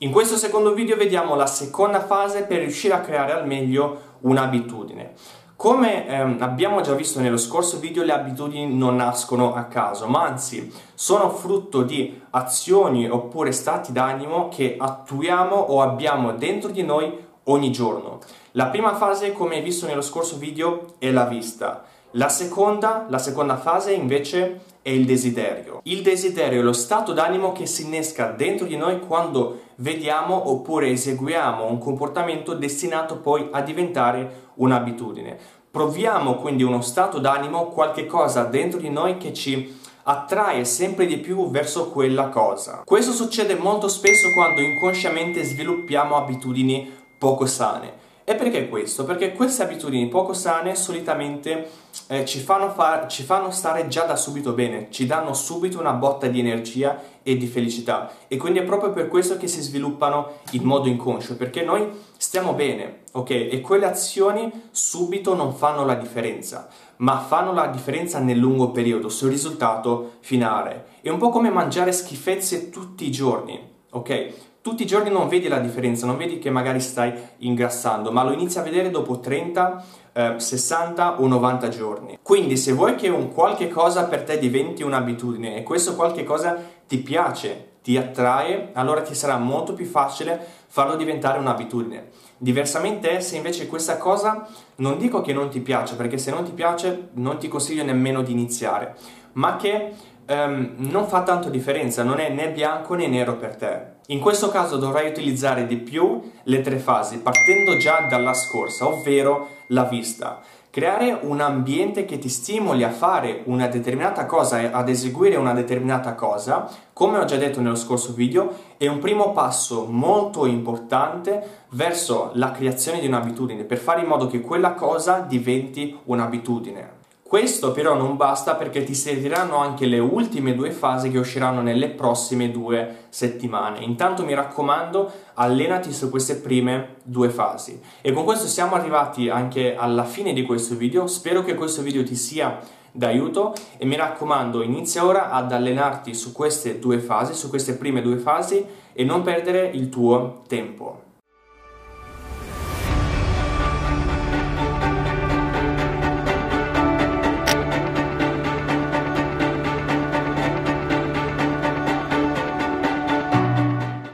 In questo secondo video vediamo la seconda fase per riuscire a creare al meglio un'abitudine. Come ehm, abbiamo già visto nello scorso video, le abitudini non nascono a caso, ma anzi sono frutto di azioni oppure stati d'animo che attuiamo o abbiamo dentro di noi ogni giorno. La prima fase, come visto nello scorso video, è la vista. La seconda, la seconda fase invece è il desiderio. Il desiderio è lo stato d'animo che si innesca dentro di noi quando vediamo oppure eseguiamo un comportamento destinato poi a diventare un'abitudine. Proviamo quindi uno stato d'animo, qualche cosa dentro di noi che ci attrae sempre di più verso quella cosa. Questo succede molto spesso quando inconsciamente sviluppiamo abitudini poco sane. E perché questo? Perché queste abitudini poco sane solitamente eh, ci, fanno far, ci fanno stare già da subito bene, ci danno subito una botta di energia e di felicità e quindi è proprio per questo che si sviluppano in modo inconscio, perché noi stiamo bene, ok? E quelle azioni subito non fanno la differenza, ma fanno la differenza nel lungo periodo, sul risultato finale. È un po' come mangiare schifezze tutti i giorni, ok? Tutti i giorni non vedi la differenza, non vedi che magari stai ingrassando, ma lo inizi a vedere dopo 30, eh, 60 o 90 giorni. Quindi se vuoi che un qualche cosa per te diventi un'abitudine e questo qualche cosa ti piace, ti attrae, allora ti sarà molto più facile farlo diventare un'abitudine. Diversamente, se invece questa cosa non dico che non ti piace, perché se non ti piace non ti consiglio nemmeno di iniziare, ma che um, non fa tanto differenza, non è né bianco né nero per te. In questo caso dovrai utilizzare di più le tre fasi, partendo già dalla scorsa, ovvero la vista. Creare un ambiente che ti stimoli a fare una determinata cosa ad eseguire una determinata cosa, come ho già detto nello scorso video, è un primo passo molto importante verso la creazione di un'abitudine, per fare in modo che quella cosa diventi un'abitudine. Questo però non basta perché ti serviranno anche le ultime due fasi che usciranno nelle prossime due settimane. Intanto mi raccomando, allenati su queste prime due fasi. E con questo siamo arrivati anche alla fine di questo video. Spero che questo video ti sia d'aiuto e mi raccomando, inizia ora ad allenarti su queste due fasi, su queste prime due fasi e non perdere il tuo tempo.